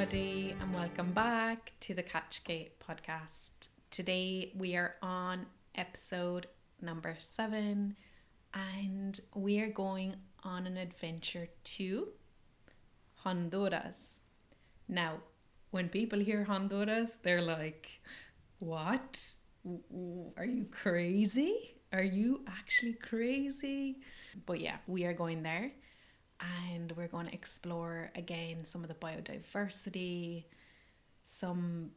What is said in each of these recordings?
everybody, and welcome back to the Catchgate podcast. Today we are on episode number seven, and we are going on an adventure to Honduras. Now, when people hear Honduras, they're like, What? Are you crazy? Are you actually crazy? But yeah, we are going there and we're going to explore again some of the biodiversity, some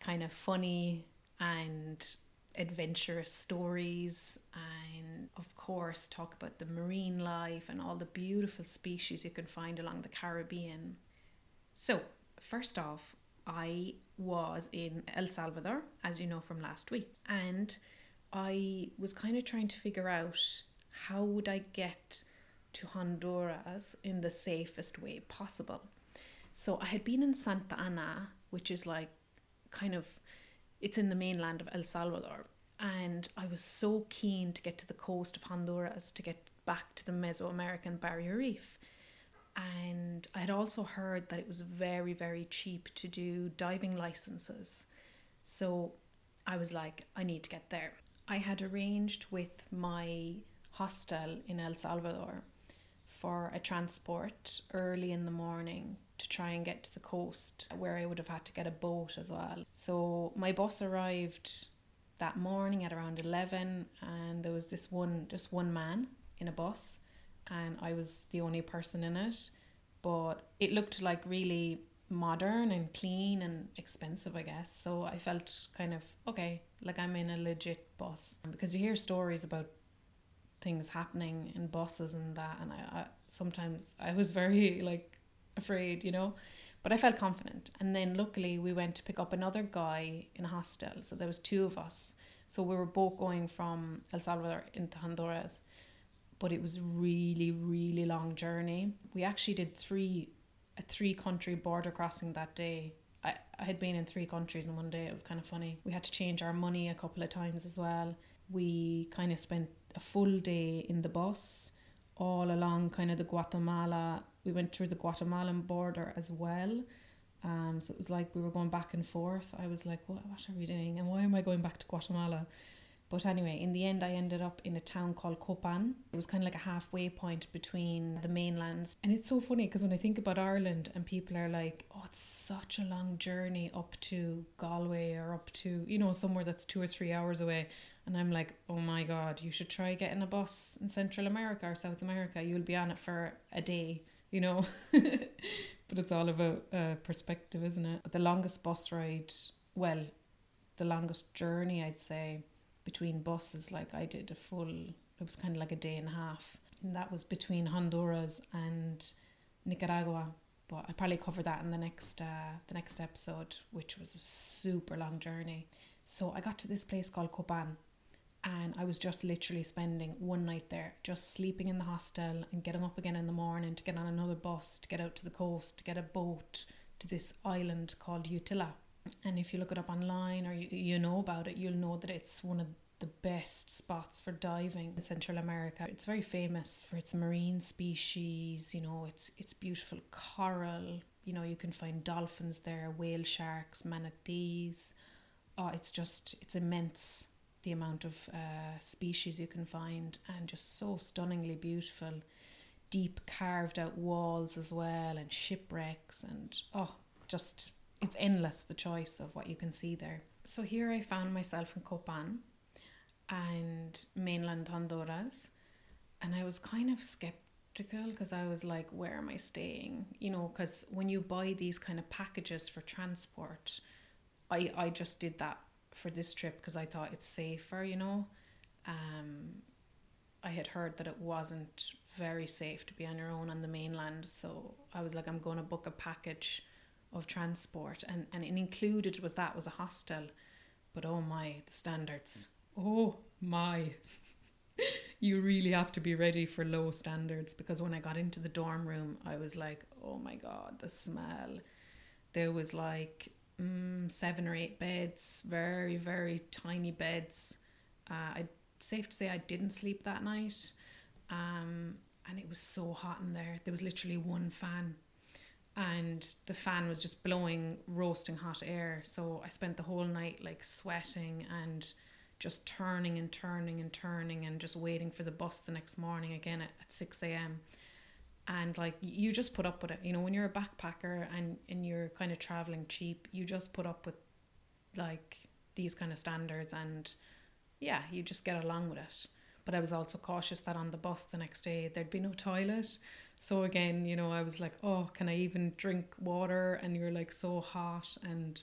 kind of funny and adventurous stories, and of course, talk about the marine life and all the beautiful species you can find along the Caribbean. So, first off, I was in El Salvador, as you know from last week, and I was kind of trying to figure out how would I get to Honduras in the safest way possible. So I had been in Santa Ana, which is like kind of it's in the mainland of El Salvador, and I was so keen to get to the coast of Honduras to get back to the Mesoamerican Barrier Reef. And I had also heard that it was very, very cheap to do diving licenses. So I was like, I need to get there. I had arranged with my hostel in El Salvador for a transport early in the morning to try and get to the coast where I would have had to get a boat as well. So my bus arrived that morning at around 11 and there was this one just one man in a bus and I was the only person in it. But it looked like really modern and clean and expensive I guess. So I felt kind of okay like I'm in a legit bus because you hear stories about things happening in buses and that and I, I sometimes I was very like afraid you know? But I felt confident. And then luckily we went to pick up another guy in a hostel. So there was two of us. So we were both going from El Salvador into Honduras. But it was really really long journey. We actually did three a three country border crossing that day. I, I had been in three countries in one day. It was kind of funny. We had to change our money a couple of times as well. We kind of spent a full day in the bus all along kind of the Guatemala. We went through the Guatemalan border as well. Um, so it was like we were going back and forth. I was like, what, what are we doing? And why am I going back to Guatemala? But anyway, in the end, I ended up in a town called Copan. It was kind of like a halfway point between the mainlands. And it's so funny because when I think about Ireland and people are like, oh, it's such a long journey up to Galway or up to, you know, somewhere that's two or three hours away. And I'm like, oh my God, you should try getting a bus in Central America or South America. You'll be on it for a day, you know. but it's all about uh, perspective, isn't it? The longest bus ride, well, the longest journey, I'd say, between buses, like I did a full, it was kind of like a day and a half. And that was between Honduras and Nicaragua. But I probably cover that in the next uh, the next episode, which was a super long journey. So I got to this place called Copan and I was just literally spending one night there, just sleeping in the hostel and getting up again in the morning to get on another bus to get out to the coast to get a boat to this island called Utila. And if you look it up online or you, you know about it, you'll know that it's one of the best spots for diving in Central America. It's very famous for its marine species, you know, it's it's beautiful coral, you know, you can find dolphins there, whale sharks, manatees. Oh, it's just it's immense the amount of uh, species you can find and just so stunningly beautiful. Deep carved out walls as well, and shipwrecks, and oh, just it's endless the choice of what you can see there. So here I found myself in Copan and mainland Honduras, and I was kind of skeptical because I was like, where am I staying? You know, because when you buy these kind of packages for transport, I, I just did that for this trip because I thought it's safer, you know. Um, I had heard that it wasn't very safe to be on your own on the mainland, so I was like, I'm going to book a package of transport, and and included was that was a hostel, but oh my, the standards, oh my. you really have to be ready for low standards because when I got into the dorm room, I was like, oh my god, the smell. There was like mm, seven or eight beds, very, very tiny beds. Uh, I safe to say I didn't sleep that night. Um, and it was so hot in there. There was literally one fan. and the fan was just blowing roasting hot air. So I spent the whole night like sweating and just turning and turning and turning and just waiting for the bus the next morning again at, at 6 a.m. And like you just put up with it. You know, when you're a backpacker and, and you're kind of traveling cheap, you just put up with like these kind of standards and yeah, you just get along with it. But I was also cautious that on the bus the next day there'd be no toilet. So again, you know, I was like, oh, can I even drink water? And you're like so hot and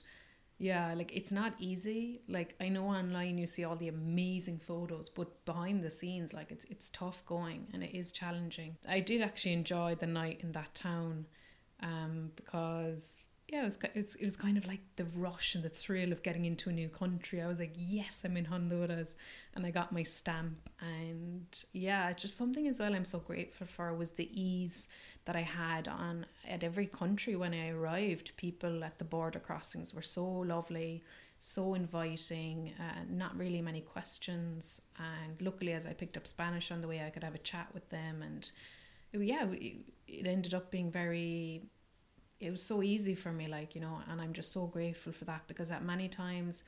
yeah, like it's not easy. Like I know online you see all the amazing photos, but behind the scenes, like it's it's tough going and it is challenging. I did actually enjoy the night in that town, um, because yeah, it was, it was, it was kind of like the rush and the thrill of getting into a new country. I was like, yes, I'm in Honduras, and I got my stamp. And yeah, it's just something as well I'm so grateful for was the ease that I had on at every country when I arrived. People at the border crossings were so lovely, so inviting, uh, not really many questions. And luckily, as I picked up Spanish on the way, I could have a chat with them. And yeah, it ended up being very it was so easy for me like you know and i'm just so grateful for that because at many times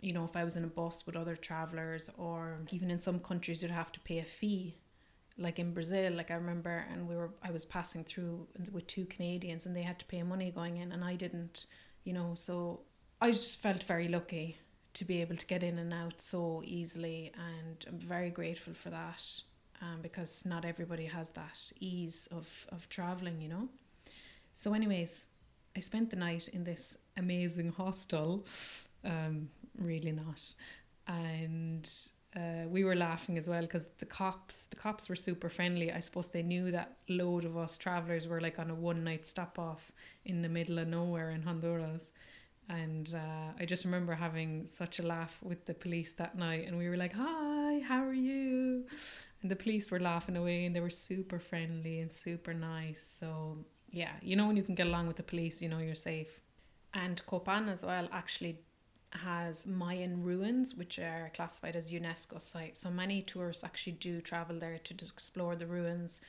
you know if i was in a bus with other travelers or even in some countries you'd have to pay a fee. Like in brazil like i remember and we were i was passing through with two canadians and they had to pay money going in and i didn't you know so i just felt very lucky to be able to get in and out so easily and i'm very grateful for that um, because not everybody has that ease of, of traveling you know so, anyways, I spent the night in this amazing hostel. Um, really not. And uh, we were laughing as well because the cops the cops were super friendly. I suppose they knew that load of us travelers were like on a one night stop off in the middle of nowhere in Honduras. And uh, I just remember having such a laugh with the police that night, and we were like, "Hi, how are you?" And the police were laughing away, and they were super friendly and super nice. So yeah, you know when you can get along with the police, you know you're safe. And Copan as well actually has Mayan ruins, which are classified as UNESCO sites. So many tourists actually do travel there to explore the ruins,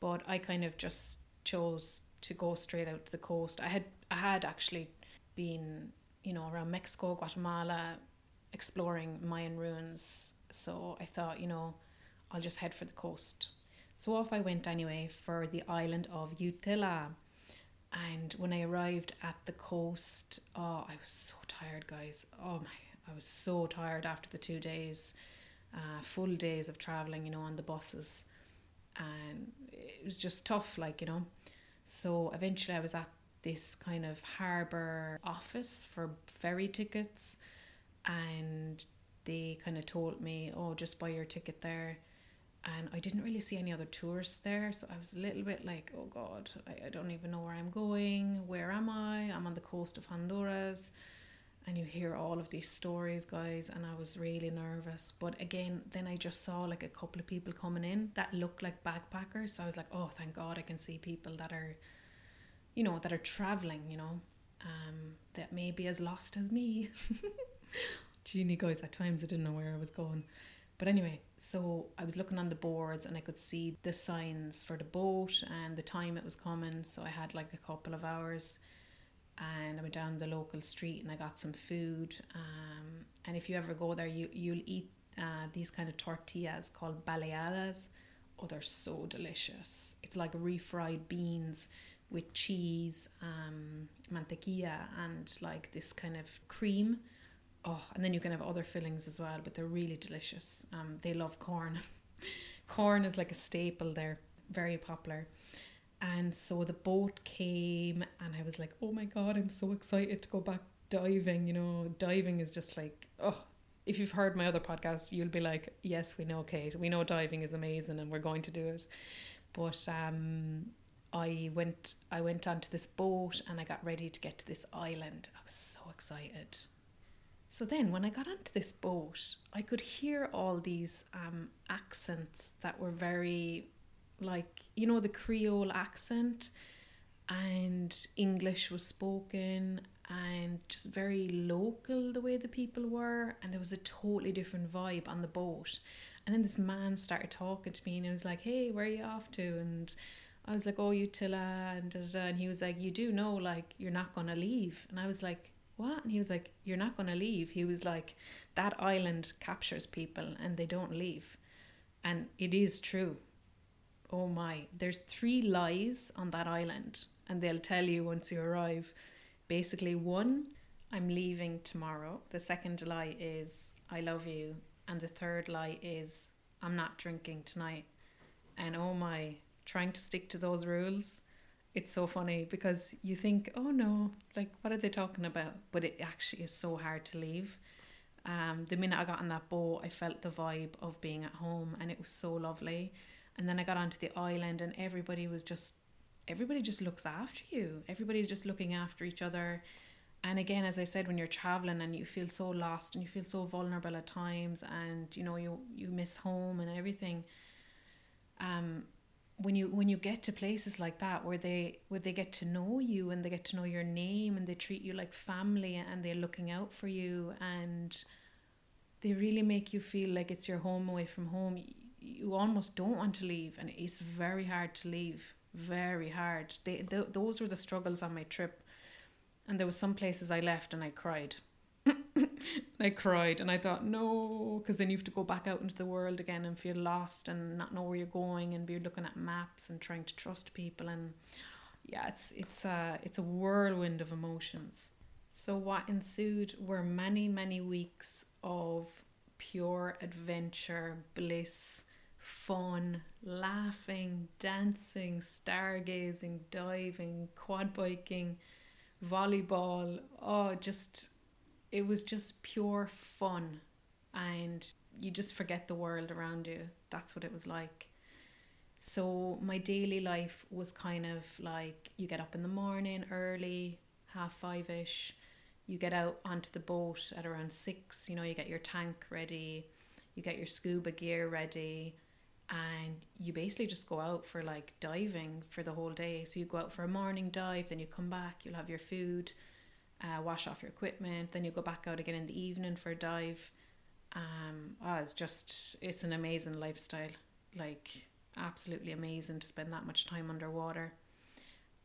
but I kind of just chose to go straight out to the coast. I had I had actually been you know around Mexico, Guatemala, exploring Mayan ruins. So I thought you know I'll just head for the coast. So off I went anyway for the island of Utila. And when I arrived at the coast, oh, I was so tired, guys. Oh my, I was so tired after the two days, uh, full days of traveling, you know, on the buses. And it was just tough, like, you know. So eventually I was at this kind of harbour office for ferry tickets. And they kind of told me, oh, just buy your ticket there and I didn't really see any other tourists there, so I was a little bit like, oh God, I, I don't even know where I'm going. Where am I? I'm on the coast of Honduras. And you hear all of these stories, guys, and I was really nervous. But again, then I just saw like a couple of people coming in that looked like backpackers. So I was like, oh, thank God I can see people that are, you know, that are traveling, you know, um, that may be as lost as me. Genie, guys, at times I didn't know where I was going. But anyway, so I was looking on the boards and I could see the signs for the boat and the time it was coming. So I had like a couple of hours and I went down the local street and I got some food. Um, and if you ever go there, you, you'll eat uh, these kind of tortillas called baleadas. Oh, they're so delicious. It's like refried beans with cheese, um, mantequilla, and like this kind of cream oh, and then you can have other fillings as well, but they're really delicious. Um, they love corn. corn is like a staple there, very popular. And so the boat came, and I was like, oh my god, I'm so excited to go back diving. You know, diving is just like, oh, if you've heard my other podcast, you'll be like, yes, we know, Kate. We know diving is amazing, and we're going to do it. But um, I went, I went onto this boat, and I got ready to get to this island. I was so excited. So then, when I got onto this boat, I could hear all these um, accents that were very, like, you know, the Creole accent, and English was spoken, and just very local the way the people were. And there was a totally different vibe on the boat. And then this man started talking to me, and he was like, Hey, where are you off to? And I was like, oh, Utila, and, and he was like, you do know, like, you're not going to leave. And I was like, what? And he was like, you're not going to leave. He was like, that island captures people and they don't leave. And it is true. Oh my, there's three lies on that island, and they'll tell you once you arrive. Basically, one, I'm leaving tomorrow. The second lie is, I love you. And the third lie is, I'm not drinking tonight. And oh my, trying to stick to those rules, it's so funny because you think, oh no, like what are they talking about? But it actually is so hard to leave. Um, the minute I got on that boat, I felt the vibe of being at home and it was so lovely. And then I got onto the island and everybody was just, everybody just looks after you. Everybody's just looking after each other. And again, as I said, when you're traveling and you feel so lost and you feel so vulnerable at times and, you know, you, you miss home and everything, um, when you when you get to places like that where they where they get to know you and they get to know your name and they treat you like family and they're looking out for you and they really make you feel like it's your home away from home you almost don't want to leave and it's very hard to leave very hard. They, th- those were the struggles on my trip and there were some places i left and i cried I cried and I thought, no, because then you have to go back out into the world again and feel lost and not know where you're going and be looking at maps and trying to trust people and yeah, it's it's a it's a whirlwind of emotions. So what ensued were many many weeks of pure adventure, bliss, fun, laughing, dancing, stargazing, diving, quad biking, volleyball. Oh, just it was just pure fun and you just forget the world around you. That's what it was like. So my daily life was kind of like you get up in the morning early, half five ish. You get out onto the boat at around six. You know, you get your tank ready, you get your scuba gear ready, and you basically just go out for like diving for the whole day. So you go out for a morning dive, then you come back, you'll have your food, uh, wash off your equipment. Then you go back out again in the evening for a dive. Um, oh, it's just it's an amazing lifestyle. Like absolutely amazing to spend that much time underwater.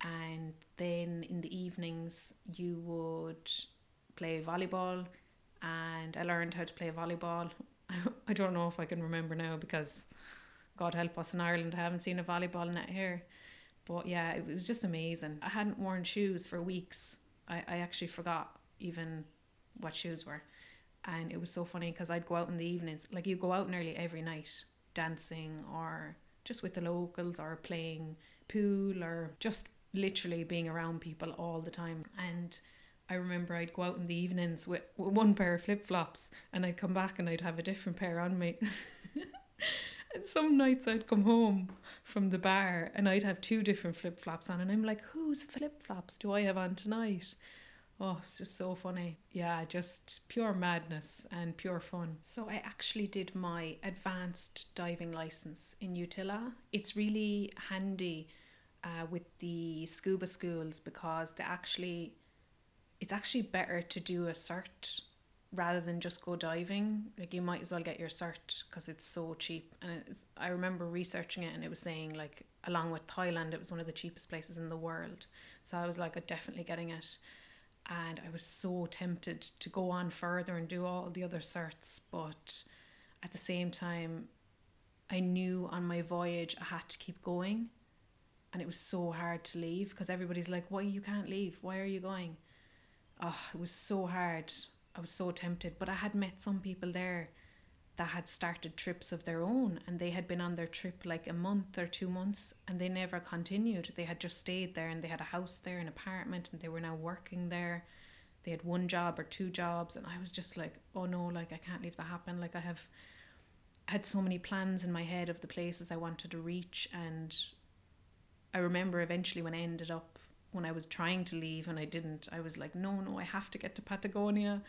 And then in the evenings you would play volleyball, and I learned how to play volleyball. I don't know if I can remember now because God help us in Ireland, I haven't seen a volleyball net here. But yeah, it was just amazing. I hadn't worn shoes for weeks I, I actually forgot even what shoes were. And it was so funny because I'd go out in the evenings, like you go out nearly every night dancing or just with the locals or playing pool or just literally being around people all the time. And I remember I'd go out in the evenings with, one pair of flip flops and I'd come back and I'd have a different pair on me. and some nights I'd come home from the bar and I'd have two different flip flops on, and I'm like, whose flip flops do I have on tonight? Oh, it's just so funny. Yeah, just pure madness and pure fun. So, I actually did my advanced diving license in Utila. It's really handy uh, with the scuba schools because they actually, it's actually better to do a cert rather than just go diving like you might as well get your cert because it's so cheap. And i remember researching it and it was saying like along with thailand it was one of the cheapest places in the world. So i was like definitely getting it. And i was so tempted to go on further and do all the other certs but at the same time i knew on my voyage i had to keep going. And it was so hard to leave because everybody's like why you can't leave? Why are you going? Oh it was so hard I was so tempted, but I had met some people there that had started trips of their own and they had been on their trip like a month or two months and they never continued. They had just stayed there and they had a house there, an apartment, and they were now working there. They had one job or two jobs, and I was just like, oh no, like I can't leave that happen. Like I have had so many plans in my head of the places I wanted to reach, and I remember eventually when I ended up when I was trying to leave and I didn't, I was like, no, no, I have to get to Patagonia.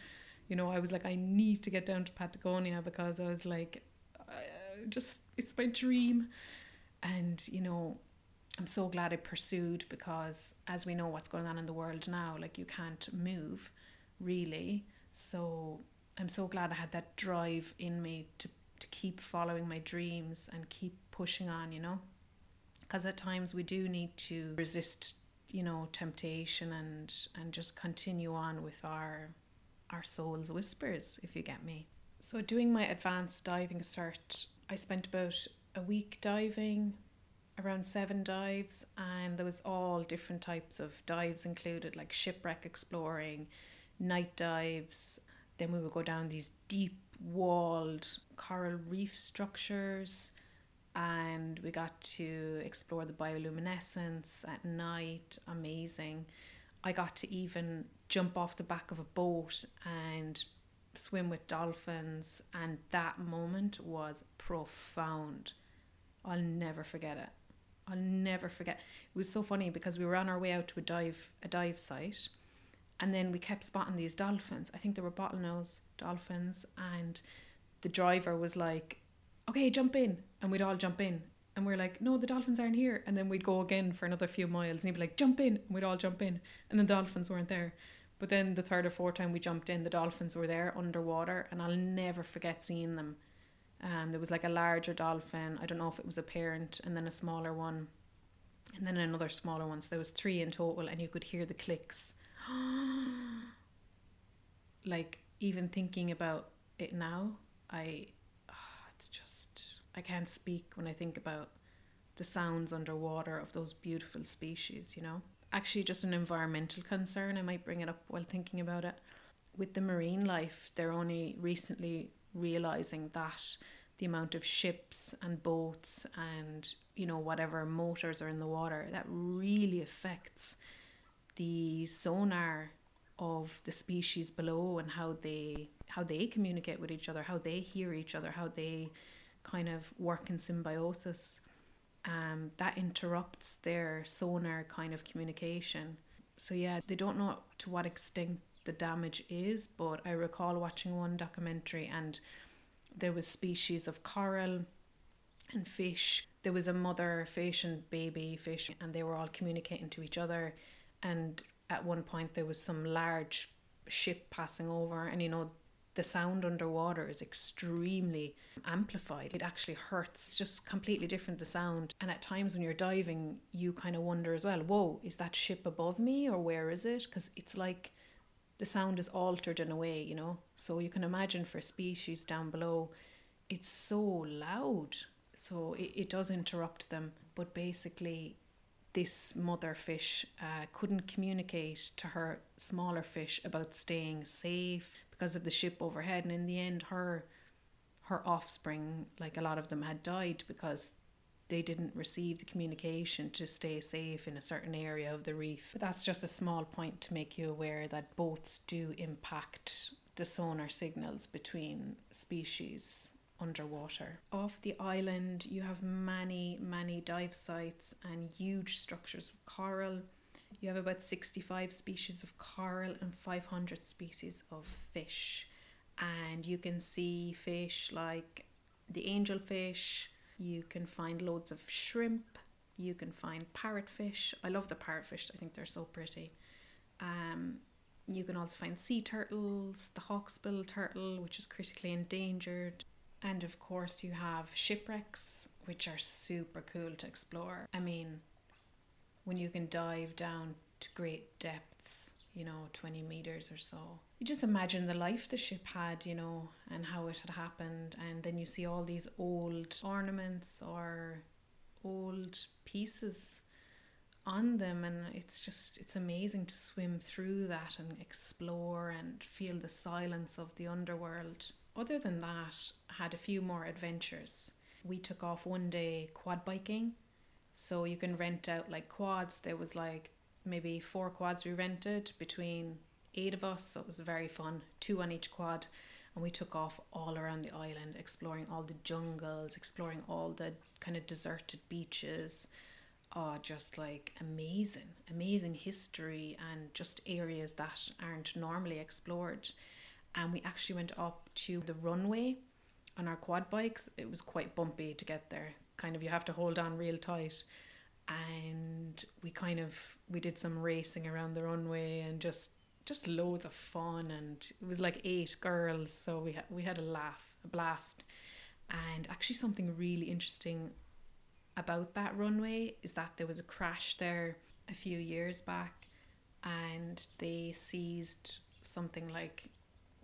You know, I was like, I need to get down to Patagonia because I was like, uh, just, it's my dream. And, you know, I'm so glad I pursued because as we know what's going on in the world now, like you can't move really. So I'm so glad I had that drive in me to, to keep following my dreams and keep pushing on, you know because at times we do need to resist you know temptation and and just continue on with our our soul's whispers if you get me. So doing my advanced diving cert i spent about a week diving around seven dives and there was all different types of dives included like shipwreck exploring night dives. Then we would go down these deep walled coral reef structures and we got to explore the bioluminescence at night. Amazing. I got to even jump off the back of a boat and swim with dolphins and that moment was profound. I'll never forget it. I'll never forget. It was so funny because we were on our way out to a dive a dive site and then we kept spotting these dolphins. I think they were bottlenose dolphins and the driver was like okay, jump in. And we'd all jump in. And we're like, no, the dolphins aren't here. And then we'd go again for another few miles. And he'd be like, jump in. And we'd all jump in. And the dolphins weren't there. But then the third or fourth time we jumped in, the dolphins were there underwater. And I'll never forget seeing them. Um, there was like a larger dolphin. I don't know if it was a parent, and then a smaller one, and then another smaller one. So there was three in total, and you could hear the clicks. like even thinking about it now, I it's just I can't speak when I think about the sounds underwater of those beautiful species, you know. Actually, just an environmental concern, I might bring it up while thinking about it. With the marine life, they're only recently realizing that the amount of ships and boats and you know whatever motors are in the water that really affects the sonar of the species below and how they how they communicate with each other, how they hear each other, how they kind of work in symbiosis. Um, that interrupts their sonar kind of communication. So yeah, they don't know to what extent the damage is, but I recall watching one documentary and there was species of coral and fish. There was a mother fish and baby fish and they were all communicating to each other and at one point there was some large ship passing over and you know the sound underwater is extremely amplified. It actually hurts. It's just completely different the sound. And at times when you're diving, you kind of wonder as well, whoa, is that ship above me or where is it? Because it's like the sound is altered in a way, you know. So you can imagine for species down below, it's so loud. So it, it does interrupt them. But basically, this mother fish uh, couldn't communicate to her smaller fish about staying safe because of the ship overhead and in the end her her offspring like a lot of them had died because they didn't receive the communication to stay safe in a certain area of the reef. But that's just a small point to make you aware that boats do impact the sonar signals between species underwater. Off the island, you have many, many dive sites and huge structures of coral. You have about 65 species of coral and 500 species of fish. And you can see fish like the angelfish, you can find loads of shrimp, you can find parrotfish. I love the parrotfish, I think they're so pretty. Um, you can also find sea turtles, the hawksbill turtle, which is critically endangered, and of course, you have shipwrecks, which are super cool to explore. I mean, when you can dive down to great depths, you know, 20 meters or so. You just imagine the life the ship had, you know, and how it had happened. And then you see all these old ornaments or old pieces on them and it's just it's amazing to swim through that and explore and feel the silence of the underworld other than that, had a few more adventures. We took off one day quad biking. So you can rent out like quads. There was like maybe four quads we rented between eight of us. So it was very fun. Two on each quad. And we took off all around the island, exploring all the jungles, exploring all the kind of deserted beaches. Oh, just like amazing, amazing history and just areas that aren't normally explored and we actually went up to the runway on our quad bikes. It was quite bumpy to get there. Kind of you have to hold on real tight. And we kind of we did some racing around the runway and just just loads of fun and it was like eight girls so we had we had a laugh a blast and actually something really interesting about that runway is that there was a crash there a few years back and they seized something like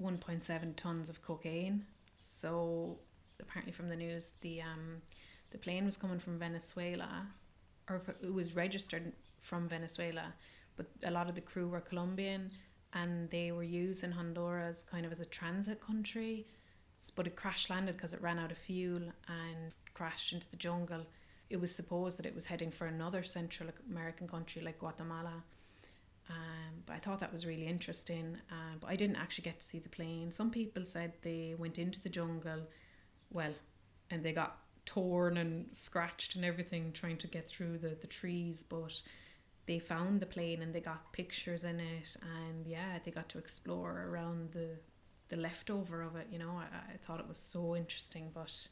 1.7 tons of cocaine. So apparently from the news, the um, the plane was coming from Venezuela, or it was registered from Venezuela, but a lot of the crew were Colombian, and they were using Honduras kind of as a transit country. But it crash landed because it ran out of fuel and crashed into the jungle. It was supposed that it was heading for another Central American country like Guatemala um, but I thought that was really interesting. Um, but I didn't actually get to see the plane. Some people said they went into the jungle, well, and they got torn and scratched and everything trying to get through the, the trees. But they found the plane and they got pictures in it. And yeah, they got to explore around the, the leftover of it. You know, I, I thought it was so interesting. But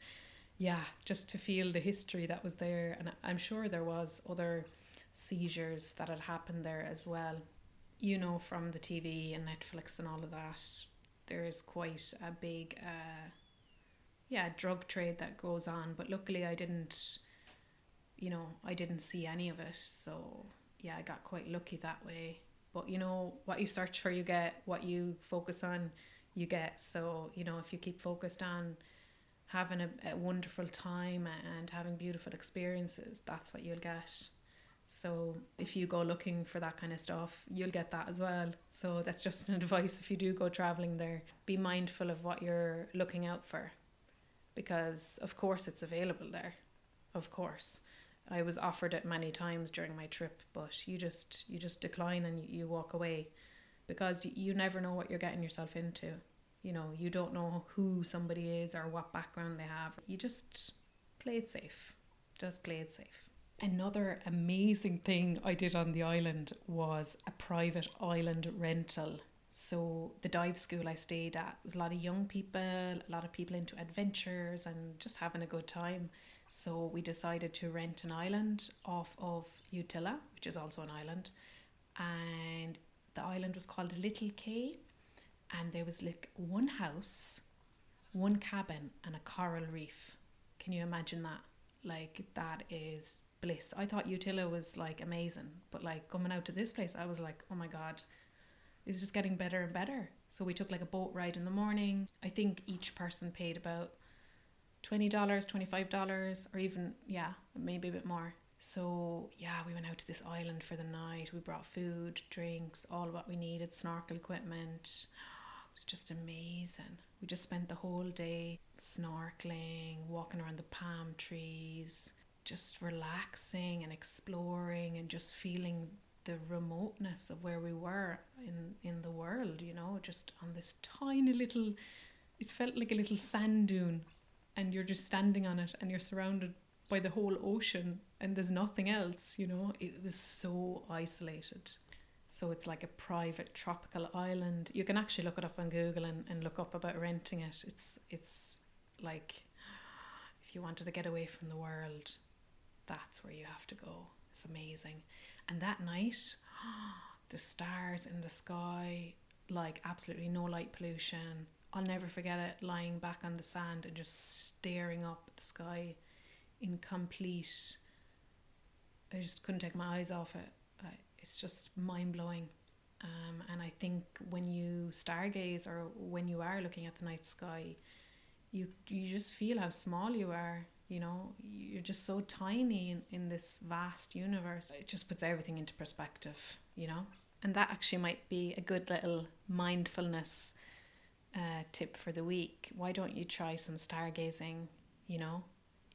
yeah, just to feel the history that was there. And I'm sure there was other seizures that had happened there as well. You know, from the TV and Netflix and all of that, there is quite a big, uh, yeah, drug trade that goes on. But luckily, I didn't, you know, I didn't see any of it. So, yeah, I got quite lucky that way. But, you know, what you search for, you get. What you focus on, you get. So, you know, if you keep focused on having a, a wonderful time and having beautiful experiences, that's what you'll get. So if you go looking for that kind of stuff, you'll get that as well. So that's just an advice if you do go traveling there. Be mindful of what you're looking out for because of course it's available there. Of course. I was offered it many times during my trip, but you just you just decline and you walk away because you never know what you're getting yourself into. You know, you don't know who somebody is or what background they have. You just play it safe. Just play it safe. Another amazing thing I did on the island was a private island rental. So the dive school I stayed at was a lot of young people, a lot of people into adventures and just having a good time. So we decided to rent an island off of Utila, which is also an island, and the island was called Little Cay, and there was like one house, one cabin, and a coral reef. Can you imagine that? Like that is bliss. I thought Utila was like amazing, but like coming out to this place, I was like, oh my god, it's just getting better and better. So we took like a boat ride in the morning. I think each person paid about $20, $25, or even, yeah, maybe a bit more. So yeah, we went out to this island for the night. We brought food, drinks, all what we needed, snorkel equipment. It was just amazing. We just spent the whole day snorkeling, walking around the palm trees, just relaxing and exploring and just feeling the remoteness of where we were in in the world you know just on this tiny little it felt like a little sand dune and you're just standing on it and you're surrounded by the whole ocean and there's nothing else you know? It was so isolated. So it's like a private tropical island. You can actually look it up on google and, and look up about renting it. It's it's like if you wanted to get away from the world that's where you have to go. It's amazing. And that night, the stars in the sky, like absolutely no light pollution. I'll never forget it lying back on the sand and just staring up at the sky in complete. I just couldn't take my eyes off it. It's just mind blowing. Um, and I think when you stargaze or when you are looking at the night sky, you you just feel how small you are you know you're just so tiny in, in this vast universe. It just puts everything into perspective you know? And that actually might be a good little mindfulness uh, tip for the week. Why don't you try some stargazing you know?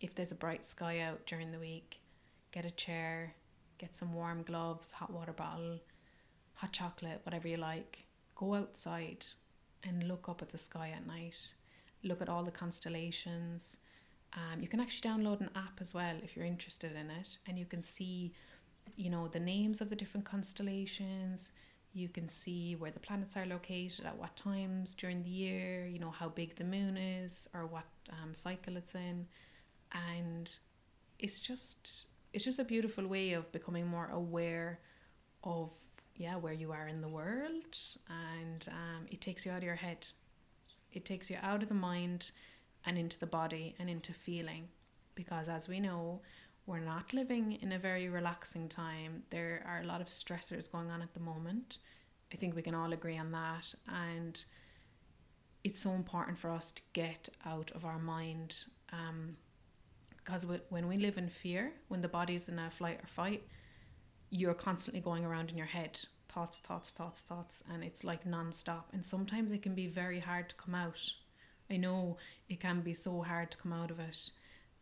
If there's a bright sky out during the week get a chair get some warm gloves hot water bottle hot chocolate whatever you like. Go outside and look up at the sky at night. Look at all the constellations um, you can actually download an app as well if you're interested in it, and you can see, you know, the names of the different constellations. You can see where the planets are located at what times during the year. You know how big the moon is or what um, cycle it's in, and it's just it's just a beautiful way of becoming more aware of yeah where you are in the world, and um, it takes you out of your head. It takes you out of the mind and into the body and into feeling. Because as we know, we're not living in a very relaxing time. There are a lot of stressors going on at the moment. I think we can all agree on that. And it's so important for us to get out of our mind. Um, because when we live in fear, when the body's in a flight or fight, you're constantly going around in your head thoughts, thoughts, thoughts, thoughts, and it's like non stop. And sometimes it can be very hard to come out. I know it can be so hard to come out of it.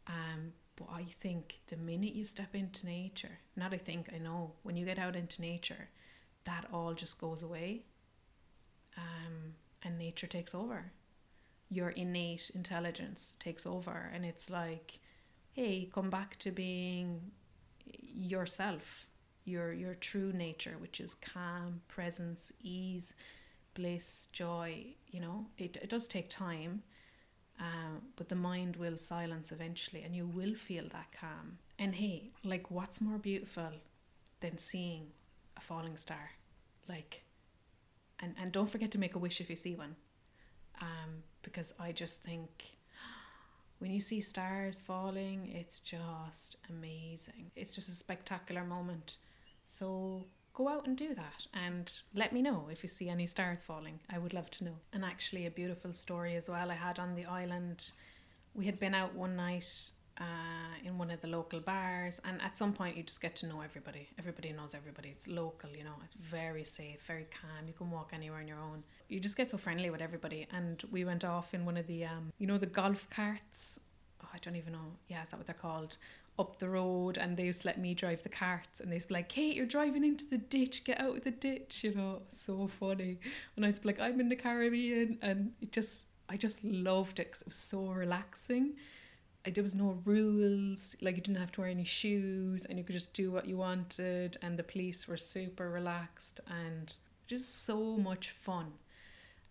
Um, but I think the minute you step into nature, not I think, I know, when you get out into nature, that all just goes away. Um, and nature takes over. Your innate intelligence takes over, and it's like, hey, come back to being yourself your your true nature, which is calm, presence, ease, bliss, joy. You know, it it does take time, uh, but the mind will silence eventually, and you will feel that calm. And hey, like, what's more beautiful than seeing a falling star? Like, and and don't forget to make a wish if you see one, um, because I just think when you see stars falling, it's just amazing. It's just a spectacular moment. So go out and do that and let me know if you see any stars falling. I would love to know. And actually, a beautiful story as well I had on the island. We had been out one night uh, in one of the local bars, and at some point, you just get to know everybody. Everybody knows everybody. It's local, you know, it's very safe, very calm. You can walk anywhere on your own. You just get so friendly with everybody. And we went off in one of the, um, you know, the golf carts. Oh, I don't even know. Yeah, is that what they're called? Up the road and they used to let me drive the carts and they used to be like, Kate, you're driving into the ditch, get out of the ditch, you know, so funny. And I was like, I'm in the Caribbean and it just, I just loved it because it was so relaxing. I, there was no rules, like you didn't have to wear any shoes and you could just do what you wanted and the police were super relaxed and just so much fun.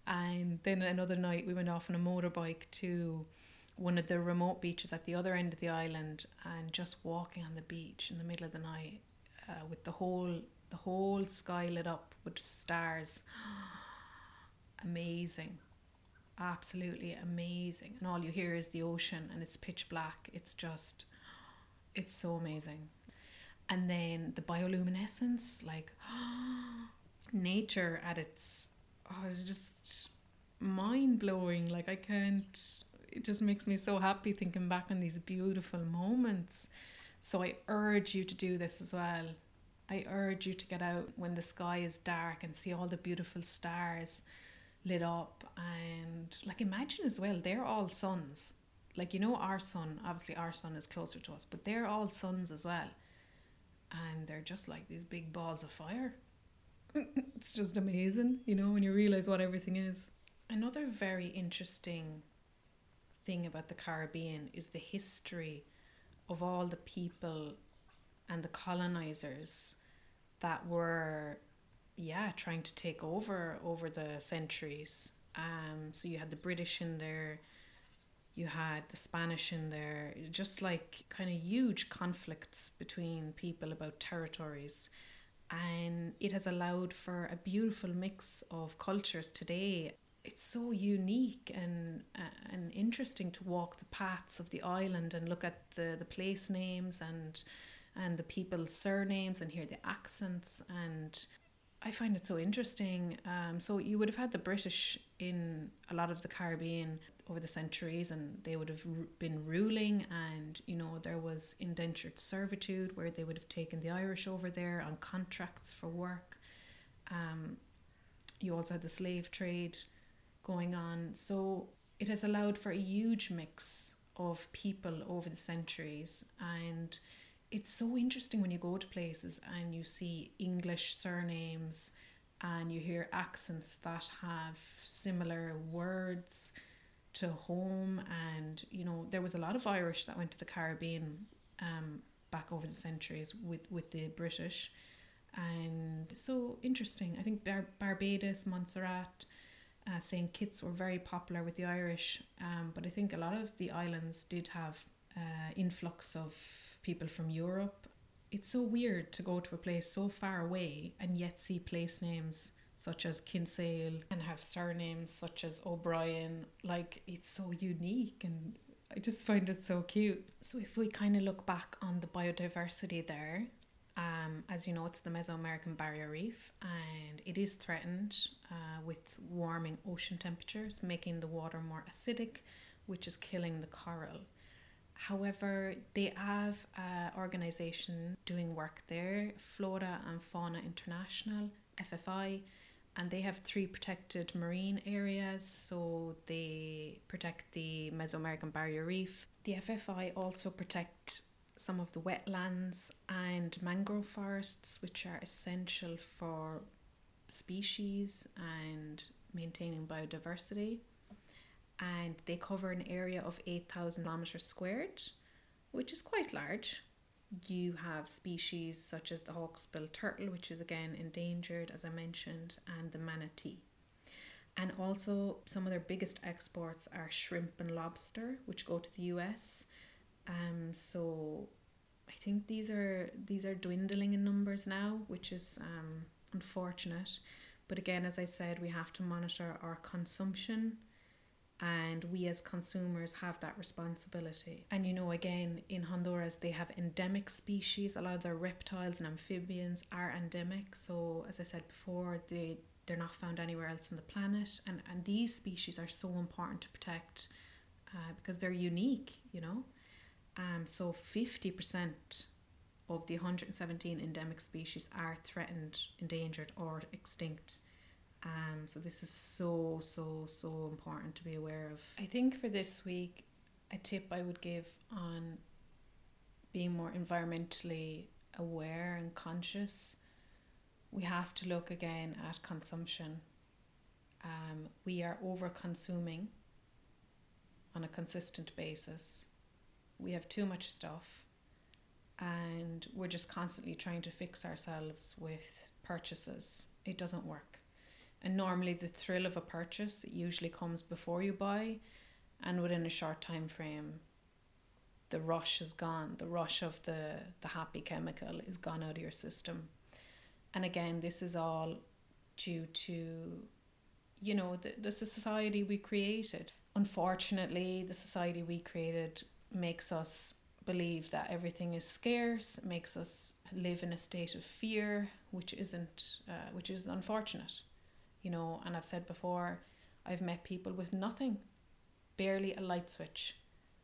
And then another night we went off on a motorbike to one of the remote beaches at the other end of the island and just walking on the beach in the middle of the night uh, with the whole the whole sky lit up with stars. Amazing. Absolutely amazing. And all you hear is the ocean and it's pitch black. It's just it's so amazing. And then the bioluminescence like nature at its oh it's just mind blowing like i can't it just makes me so happy thinking back on these beautiful moments. So I urge you to do this as well. I urge you to get out when the sky is dark and see all the beautiful stars lit up. And like imagine as well they're all suns. Like you know our sun obviously our sun is closer to us but they're all suns as well. And they're just like these big balls of fire. It's just amazing you know when you realize what everything is. Another very interesting thing about the Caribbean is the history of all the people and the colonizers that were yeah trying to take over over the centuries. Um so you had the british in there you had the spanish in there just like kind of huge conflicts between people about territories. And it has allowed for a beautiful mix of cultures today it's so unique and uh, and interesting to walk the paths of the island and look at the, the place names and and the people's surnames and hear the accents and I find it so interesting. Um, so you would have had the British in a lot of the Caribbean over the centuries, and they would have been ruling, and you know there was indentured servitude where they would have taken the Irish over there on contracts for work. Um, you also had the slave trade going on. So it has allowed for a huge mix of people over the centuries. And it's so interesting when you go to places and you see English surnames and you hear accents that have similar words to home. And you know there was a lot of Irish that went to the Caribbean um, back over the centuries with, with the British. And so interesting. I think Bar- Barbados Montserrat uh, St. Kitts were very popular with the Irish, um, but I think a lot of the islands did have uh, influx of people from Europe. It's so weird to go to a place so far away and yet see place names such as Kinsale and have surnames such as O'Brien. Like it's so unique and I just find it so cute. So if we kind of look back on the biodiversity there, um, as you know, it's the Mesoamerican Barrier Reef, and it is threatened uh, with warming ocean temperatures, making the water more acidic, which is killing the coral. However, they have an organization doing work there, Flora and Fauna International, FFI, and they have three protected marine areas. So they protect the Mesoamerican Barrier Reef. The FFI also protect some of the wetlands and mangrove forests, which are essential for species and maintaining biodiversity. And they cover an area of 8,000 kilometres squared, which is quite large. You have species such as the hawksbill turtle, which is again endangered, as I mentioned, and the manatee. And also, some of their biggest exports are shrimp and lobster, which go to the US um, so I think these are these are dwindling in numbers now, which is um, unfortunate. But again, as I said, we have to monitor our consumption and we as consumers have that responsibility. And you know, again, in Honduras, they have endemic species. A lot of their reptiles and amphibians are endemic. So, as I said before, they they're not found anywhere else on the planet. And and these species are so important to protect uh, because they're unique. You know, um, so 50% of the 117 endemic species are threatened, endangered, or extinct. Um, so this is so, so, so important to be aware of. I think for this week, a tip I would give on being more environmentally aware and conscious, we have to look again at consumption. Um, we are over consuming on a consistent basis we have too much stuff and we're just constantly trying to fix ourselves with purchases. It doesn't work. And normally the thrill of a purchase usually comes before you buy and within a short time frame the rush is gone. The rush of the, the happy chemical is gone out of your system. And again, this is all due to, you know, the, the society we created. Unfortunately, the society we created makes us believe that everything is scarce, makes us live in a state of fear, which isn't, uh, which is unfortunate, you know. And I've said before, I've met people with nothing, barely a light switch,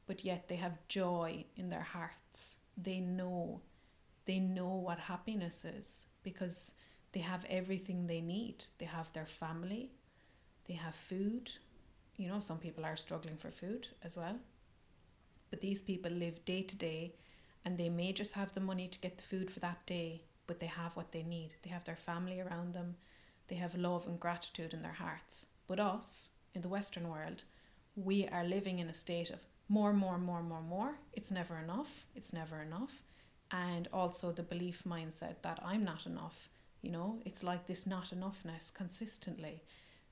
but yet they have joy in their hearts. They know, they know what happiness is because they have everything they need. They have their family, they have food. You know, some people are struggling for food as well but these people live day to day and they may just have the money to get the food for that day, but they have what they need. They have their family around them, they have love and gratitude in their hearts. But us, in the Western world, we are living in a state of more, more, more, more, more. It's never enough. It's never enough. And also the belief mindset that I'm not enough. You know, it's like this not enoughness consistently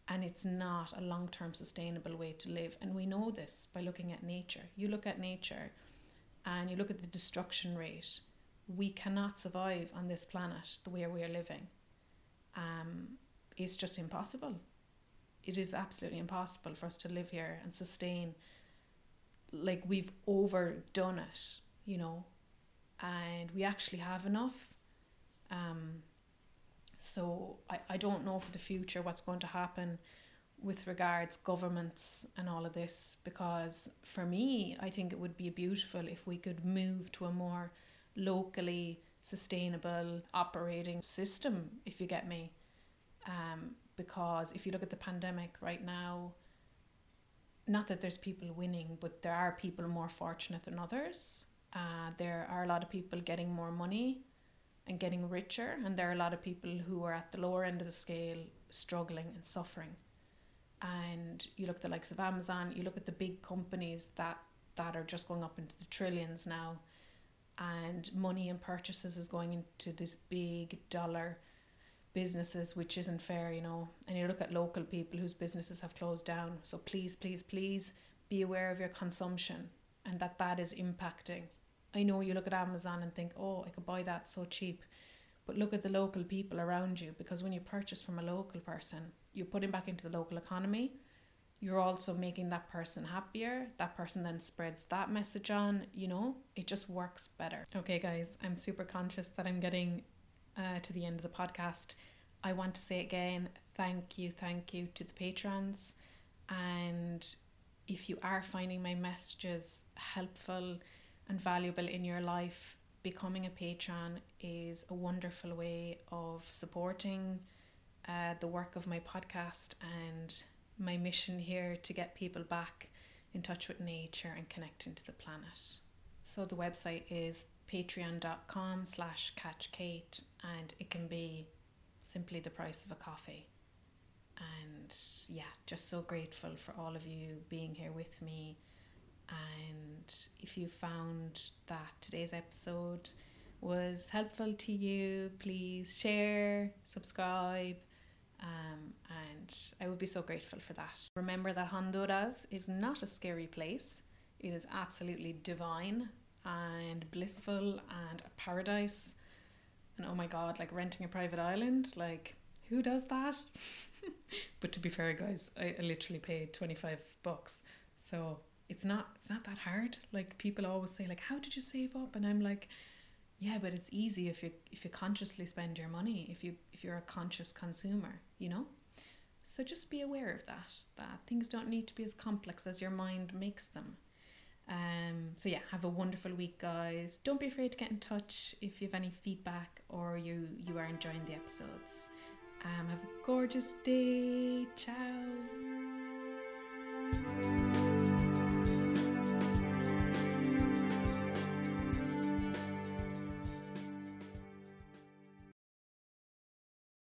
and it's not a long term sustainable way to live. And we know this by looking at nature. You look at nature and you look at the destruction rate, we cannot survive on this planet the way we are living. Um, it's just impossible. It is absolutely impossible for us to live here and sustain. Like we've overdone it, you know, and we actually have enough. Um, so I, I don't know for the future what's going to happen with regards governments and all of this because for me I think it would be beautiful if we could move to a more locally sustainable operating system if you get me. Um, because if you look at the pandemic right now not that there's people winning but there are people more fortunate than others. Uh, there are a lot of people getting more money and getting richer, and there are a lot of people who are at the lower end of the scale struggling and suffering. And you look at the likes of Amazon, you look at the big companies that that are just going up into the trillions now, and money and purchases is going into this big dollar businesses, which isn't fair, you know. And you look at local people whose businesses have closed down. So please, please, please be aware of your consumption and that that is impacting I know you look at Amazon and think, oh, I could buy that so cheap. But look at the local people around you because when you purchase from a local person, you're putting back into the local economy you're also making that person happier. That person then spreads that message on, you know, it just works better. Okay, guys, I'm super conscious that I'm getting uh, to the end of the podcast. I want to say again, thank you, thank you to the patrons. And if you are finding my messages helpful and valuable in your life, becoming a patron is a wonderful way of supporting uh, the work of my podcast and my mission here to get people back in touch with nature and connecting to the planet. So the website is patreon.com slash catchkate and it can be simply the price of a coffee. And yeah, just so grateful for all of you being here with me. And if you found that today's episode was helpful to you, please share, subscribe, um, and I would be so grateful for that. Remember that Honduras is not a scary place, it is absolutely divine and blissful and a paradise. And oh my god, like renting a private island, like who does that? but to be fair, guys, I, I literally paid 25 bucks. So it's not it's not that hard. Like people always say like how did you save up? And I'm like yeah, but it's easy if you if you consciously spend your money, if you if you're a conscious consumer, you know? So just be aware of that, that things don't need to be as complex as your mind makes them. Um, so yeah, have a wonderful week, guys. Don't be afraid to get in touch if you have any feedback or you you are enjoying the episodes. Um, have a gorgeous day. Ciao.